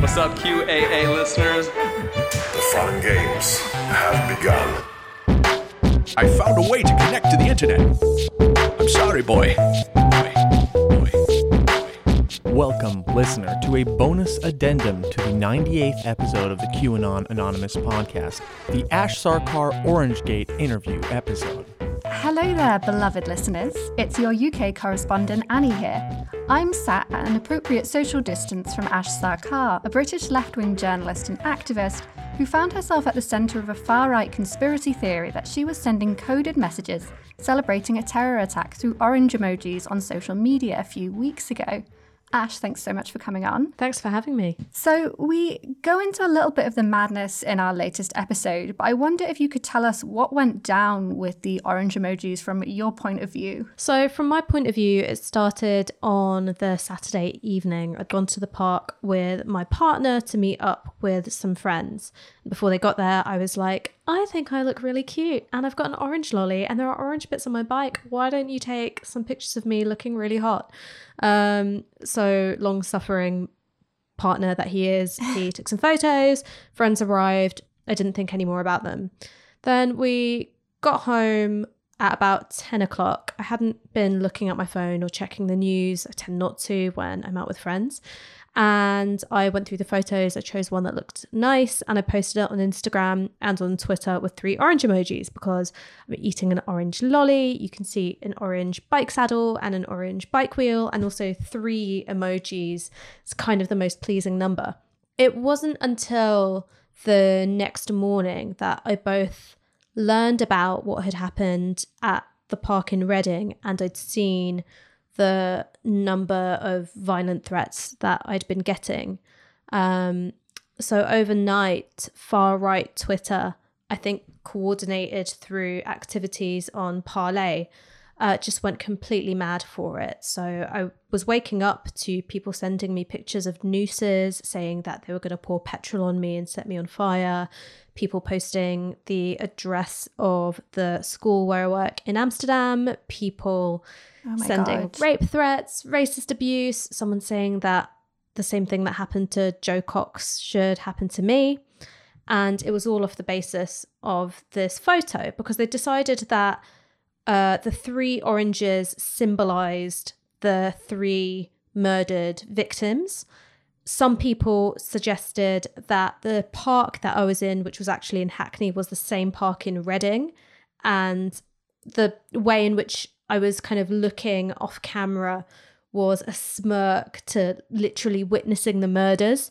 What's up, QAA listeners? The fun games have begun. I found a way to connect to the internet. I'm sorry, boy. Boy. Boy. Welcome, listener, to a bonus addendum to the 98th episode of the QAnon Anonymous podcast, the Ash Sarkar Orangegate interview episode. Hello there, beloved listeners. It's your UK correspondent Annie here. I'm sat at an appropriate social distance from Ash Sarkar, a British left wing journalist and activist who found herself at the centre of a far right conspiracy theory that she was sending coded messages celebrating a terror attack through orange emojis on social media a few weeks ago. Ash, thanks so much for coming on. Thanks for having me. So, we go into a little bit of the madness in our latest episode, but I wonder if you could tell us what went down with the orange emojis from your point of view. So, from my point of view, it started on the Saturday evening. I'd gone to the park with my partner to meet up with some friends. Before they got there, I was like, I think I look really cute and I've got an orange lolly and there are orange bits on my bike. Why don't you take some pictures of me looking really hot? Um, so, long suffering partner that he is, he took some photos, friends arrived. I didn't think any more about them. Then we got home at about 10 o'clock. I hadn't been looking at my phone or checking the news. I tend not to when I'm out with friends. And I went through the photos. I chose one that looked nice and I posted it on Instagram and on Twitter with three orange emojis because I'm eating an orange lolly. You can see an orange bike saddle and an orange bike wheel, and also three emojis. It's kind of the most pleasing number. It wasn't until the next morning that I both learned about what had happened at the park in Reading and I'd seen the number of violent threats that I'd been getting. Um, so overnight, far right Twitter, I think coordinated through activities on Parler, uh, just went completely mad for it. So I was waking up to people sending me pictures of nooses, saying that they were going to pour petrol on me and set me on fire. People posting the address of the school where I work in Amsterdam. People Oh sending God. rape threats, racist abuse. Someone saying that the same thing that happened to Jo Cox should happen to me. And it was all off the basis of this photo because they decided that uh, the three oranges symbolized the three murdered victims. Some people suggested that the park that I was in, which was actually in Hackney, was the same park in Reading. And the way in which I was kind of looking off camera was a smirk to literally witnessing the murders.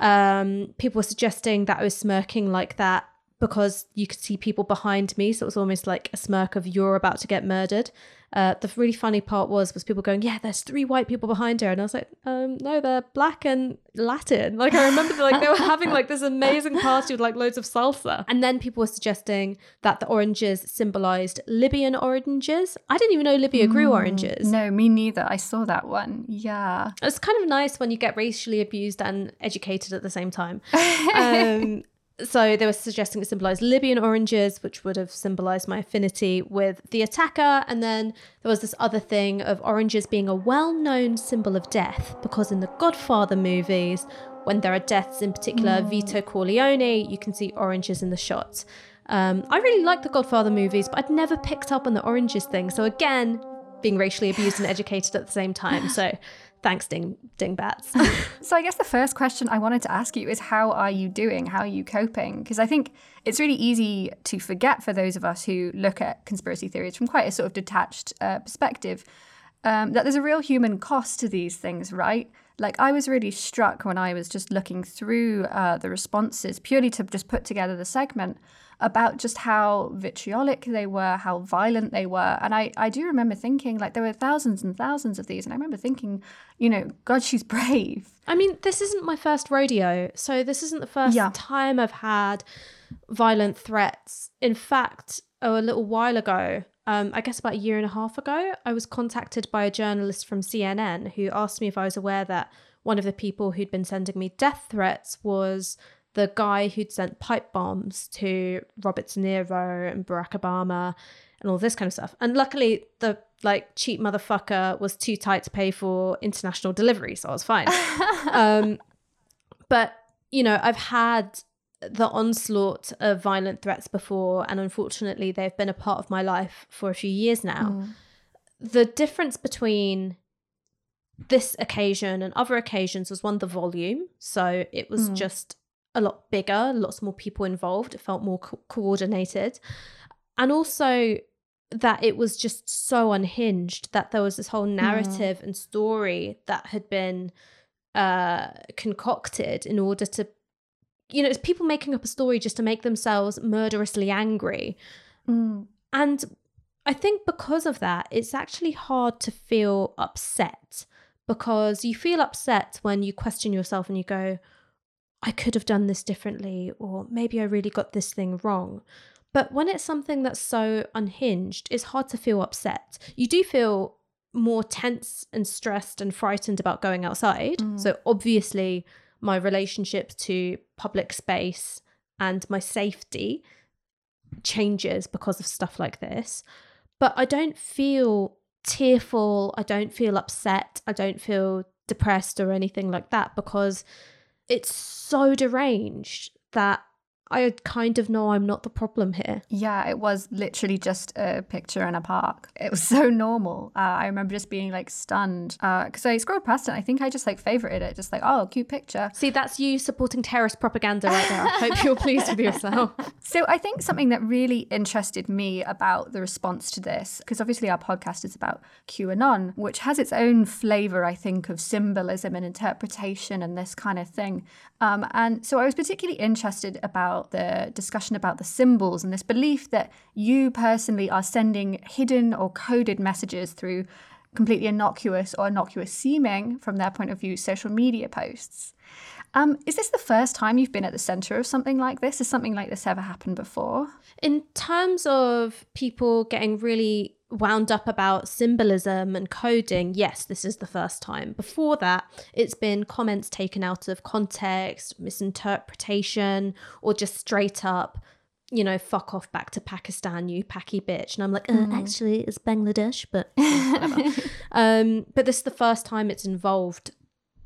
Um, people were suggesting that I was smirking like that because you could see people behind me, so it was almost like a smirk of "you're about to get murdered." Uh, the really funny part was was people going, "Yeah, there's three white people behind her," and I was like, um, "No, they're black and Latin." Like I remember, like they were having like this amazing party with like loads of salsa, and then people were suggesting that the oranges symbolized Libyan oranges. I didn't even know Libya grew oranges. No, me neither. I saw that one. Yeah. It's kind of nice when you get racially abused and educated at the same time. Um, so they were suggesting it symbolized Libyan oranges, which would have symbolized my affinity with the attacker. And then there was this other thing of oranges being a well known symbol of death, because in the Godfather movies, when there are deaths, in particular Vito Corleone, you can see oranges in the shots. Um, I really like the Godfather movies, but I'd never picked up on the oranges thing. So again, being racially abused and educated at the same time. So thanks, ding dingbats. So I guess the first question I wanted to ask you is how are you doing? How are you coping? Because I think it's really easy to forget for those of us who look at conspiracy theories from quite a sort of detached uh, perspective um, that there's a real human cost to these things, right? Like I was really struck when I was just looking through uh, the responses purely to just put together the segment about just how vitriolic they were, how violent they were. And I, I do remember thinking, like, there were thousands and thousands of these. And I remember thinking, you know, God, she's brave. I mean, this isn't my first rodeo, so this isn't the first Yeah. time I've had violent threats. In fact, oh, a little while ago, um, I guess about a year and a half ago, I was contacted by a journalist from CNN who asked me if I was aware that one of the people who'd been sending me death threats was the guy who'd sent pipe bombs to Robert De Niro and Barack Obama and all this kind of stuff. And luckily, the like cheap motherfucker was too tight to pay for international delivery, so I was fine. um, But, you know, I've had the onslaught of violent threats before, and unfortunately, they've been a part of my life for a few years now. Mm. The difference between this occasion and other occasions was one, the volume. So it was mm. just a lot bigger, lots more people involved. It felt more co- coordinated. And also, that it was just so unhinged that there was this whole mm. narrative and story that had been uh concocted in order to you know it's people making up a story just to make themselves murderously angry mm. and i think because of that it's actually hard to feel upset because you feel upset when you question yourself and you go i could have done this differently or maybe i really got this thing wrong but when it's something that's so unhinged, it's hard to feel upset. You do feel more tense and stressed and frightened about going outside. Mm. So, obviously, my relationships to public space and my safety changes because of stuff like this. But I don't feel tearful. I don't feel upset. I don't feel depressed or anything like that because it's so deranged that I kind of know I'm not the problem here. Yeah, it was literally just a picture in a park. It was so normal. Uh, I remember just being like stunned because I scrolled past it. I think I just like favorited it, just like oh, cute picture. See, that's you supporting terrorist propaganda right there. I hope you're pleased with yourself. So I think something that really interested me about the response to this, because obviously our podcast is about QAnon, which has its own flavor, I think, of symbolism and interpretation and this kind of thing. Um, and so I was particularly interested about the discussion about the symbols and this belief that you personally are sending hidden or coded messages through completely innocuous or innocuous seeming, from their point of view, social media posts. Um, is this the first time you've been at the center of something like this? Has something like this ever happened before? In terms of people getting really wound up about symbolism and coding, yes, this is the first time. Before that, it's been comments taken out of context, misinterpretation, or just straight up, you know, fuck off back to Pakistan, you packy bitch. And I'm like, uh, actually, it's Bangladesh, but whatever. um, but this is the first time it's involved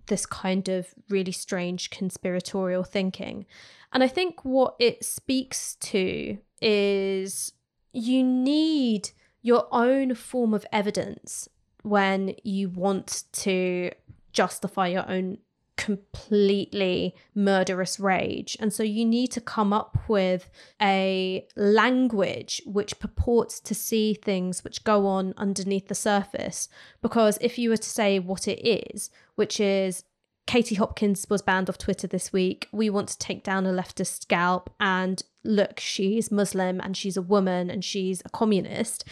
this kind of really strange conspiratorial thinking. And I think what it speaks to is you need your own form of evidence when you want to justify your own completely murderous rage. And so you need to come up with a language which purports to see things which go on underneath the surface. Because if you were to say what it is, which is Katie Hopkins was banned off Twitter this week. We want to take down a leftist scalp. And look, she's Muslim and she's a woman and she's a communist.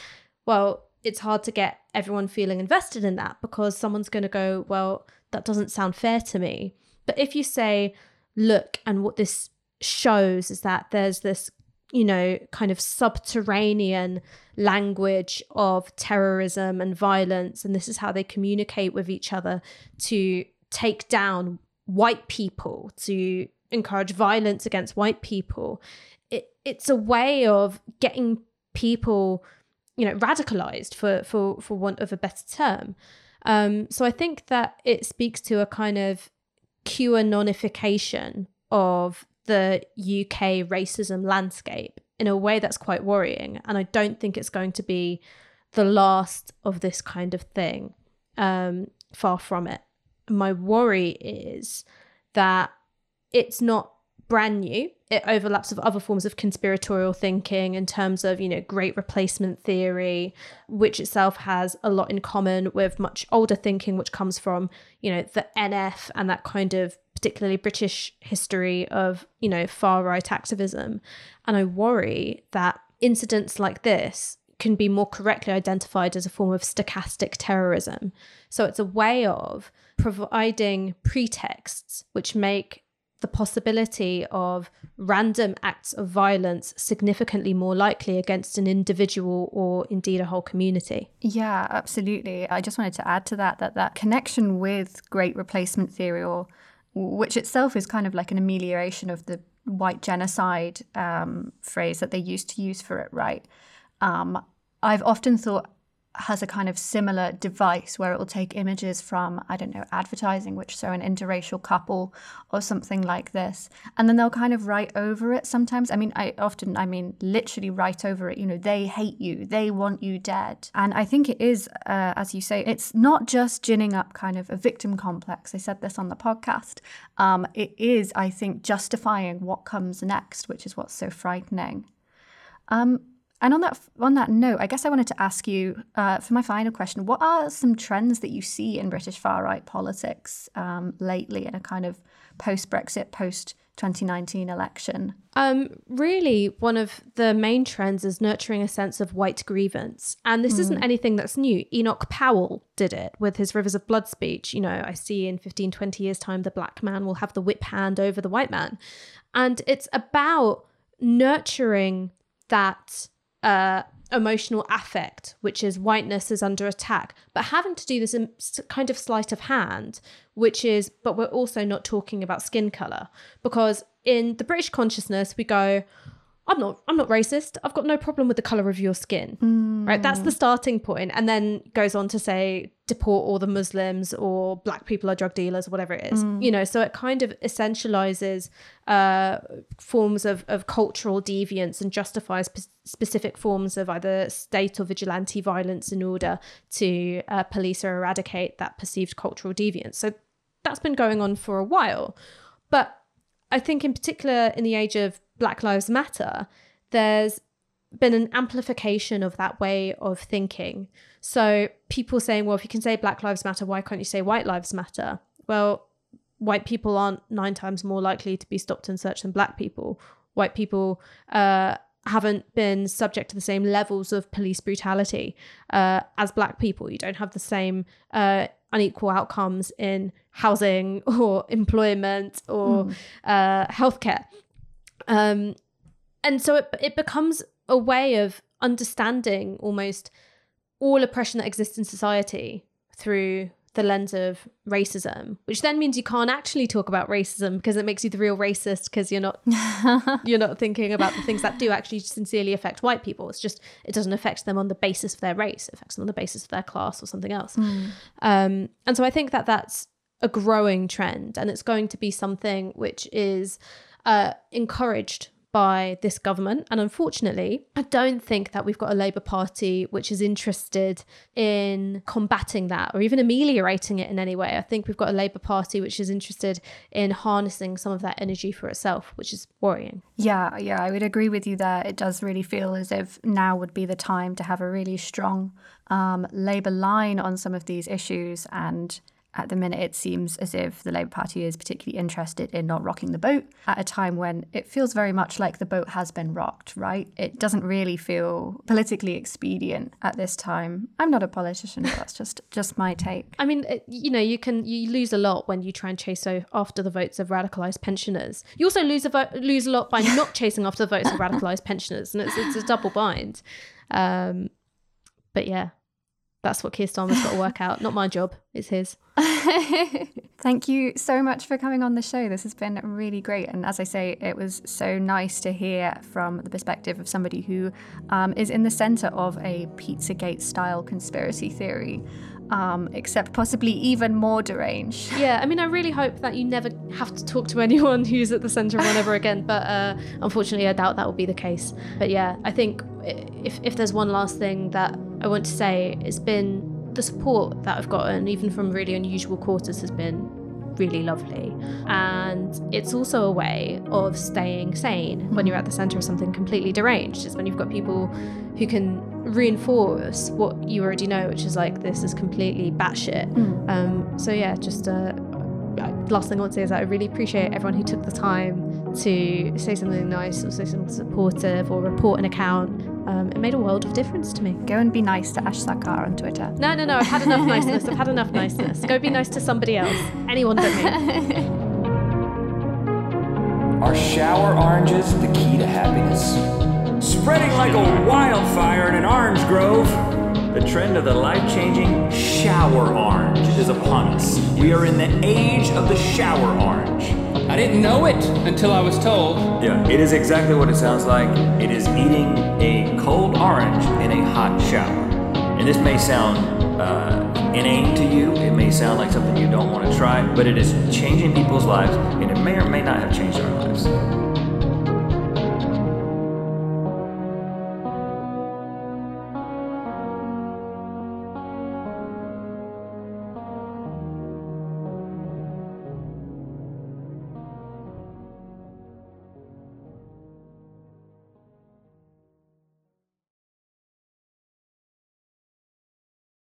Well, it's hard to get everyone feeling invested in that because someone's going to go, well, that doesn't sound fair to me. But if you say, look, and what this shows is that there's this, you know, kind of subterranean language of terrorism and violence, and this is how they communicate with each other to take down white people, to encourage violence against white people. It, it's a way of getting people, you know, radicalized for for for want of a better term. Um, so I think that it speaks to a kind of QAnonification of the UK racism landscape in a way that's quite worrying. And I don't think it's going to be the last of this kind of thing. Um, far from it. My worry is that it's not brand new. It overlaps with other forms of conspiratorial thinking in terms of, you know, great replacement theory, which itself has a lot in common with much older thinking, which comes from, you know, the NF and that kind of particularly British history of, you know, far right activism. And I worry that incidents like this can be more correctly identified as a form of stochastic terrorism. So it's a way of providing pretexts which make the possibility of random acts of violence significantly more likely against an individual or indeed a whole community. Yeah, absolutely. I just wanted to add to that that that connection with great replacement theory, or which itself is kind of like an amelioration of the white genocide um, phrase that they used to use for it, right? Um, I've often thought has a kind of similar device where it will take images from, I don't know, advertising, which show an interracial couple or something like this. And then they'll kind of write over it sometimes. I mean, I often, I mean, literally write over it, you know, they hate you, they want you dead. And I think it is, uh, as you say, it's not just ginning up kind of a victim complex. I said this on the podcast. Um, it is, I think, justifying what comes next, which is what's so frightening. Um, and on that on that note, I guess I wanted to ask you uh, for my final question: What are some trends that you see in British far right politics um, lately in a kind of post Brexit, post 2019 election? Um, really, one of the main trends is nurturing a sense of white grievance. And this isn't anything that's new. Enoch Powell did it with his Rivers of Blood speech. You know, I see in 15, 20 years' time, the black man will have the whip hand over the white man. And it's about nurturing that uh, emotional affect, which is whiteness is under attack, but having to do this in kind of sleight of hand, which is, but we're also not talking about skin color because in the British consciousness we go, I'm not, I'm not racist. I've got no problem with the color of your skin, right? That's the starting point, and then goes on to say deport all the Muslims or black people are drug dealers, or whatever it is. You know, so it kind of essentializes uh, forms of, of cultural deviance and justifies spe- specific forms of either state or vigilante violence in order to uh, police or eradicate that perceived cultural deviance. So that's been going on for a while. But I think, in particular, in the age of Black Lives Matter, there's been an amplification of that way of thinking. So people saying, well, if you can say Black Lives Matter, why can't you say White Lives Matter? Well, white people aren't nine times more likely to be stopped and searched than black people. White people uh, haven't been subject to the same levels of police brutality uh, as black people. You don't have the same uh, unequal outcomes in housing or employment or uh, healthcare. Um, and so it, it becomes a way of understanding almost all oppression that exists in society through the lens of racism, which then means you can't actually talk about racism because it makes you the real racist because you're not you're not thinking about the things that do actually sincerely affect white people. It's just it doesn't affect them on the basis of their race; it affects them on the basis of their class or something else. Um, and so I think that that's a growing trend, and it's going to be something which is uh, encouraged by this government. And unfortunately, I don't think that we've got a Labour Party which is interested in combating that or even ameliorating it in any way. I think we've got a Labour Party which is interested in harnessing some of that energy for itself, which is worrying. Yeah, yeah, I would agree with you there. It does really feel as if now would be the time to have a really strong um, Labour line on some of these issues. And at the minute, it seems as if the Labour Party is particularly interested in not rocking the boat at a time when it feels very much like the boat has been rocked, right? It doesn't really feel politically expedient at this time. I'm not a politician, but that's just just my take. I mean, you know, you can you lose a lot when you try and chase after the votes of radicalized pensioners. You also lose a vo- lose a lot by not chasing after the votes of radicalized pensioners, and it's it's a double bind. Um, but yeah, that's what Keir Starmer's got to work out. Not my job; it's his. Thank you so much for coming on the show. This has been really great. And as I say, it was so nice to hear from the perspective of somebody who um, is in the center of a Pizzagate style conspiracy theory, um, except possibly even more deranged. Yeah, I mean, I really hope that you never have to talk to anyone who's at the center of one ever again. But uh, unfortunately, I doubt that will be the case. But yeah, I think if if there's one last thing that I want to say, it's been the support that I've gotten, even from really unusual quarters, has been really lovely. And it's also a way of staying sane when you're at the center of something completely deranged. It's when you've got people who can reinforce what you already know, which is like this is completely batshit. Um, so yeah, just uh, last thing I want to say is that I really appreciate everyone who took the time to say something nice or say something supportive or report an account. Um, it made a world of difference to me. Go and be nice to Ash Sarkar on Twitter. No, no, no. I've had enough niceness. I've had enough niceness. Go be nice to somebody else. Anyone but me. Are shower oranges the key to happiness? Spreading like a wildfire in an orange grove, the trend of the life changing shower orange is upon us. We are in the age of the shower orange. I didn't know it until I was told. Yeah, it is exactly what it sounds like. It is eating a cold orange in a hot shower. And this may sound uh, inane to you, it may sound like something you don't want to try, but it is changing people's lives, and it may or may not have changed our lives.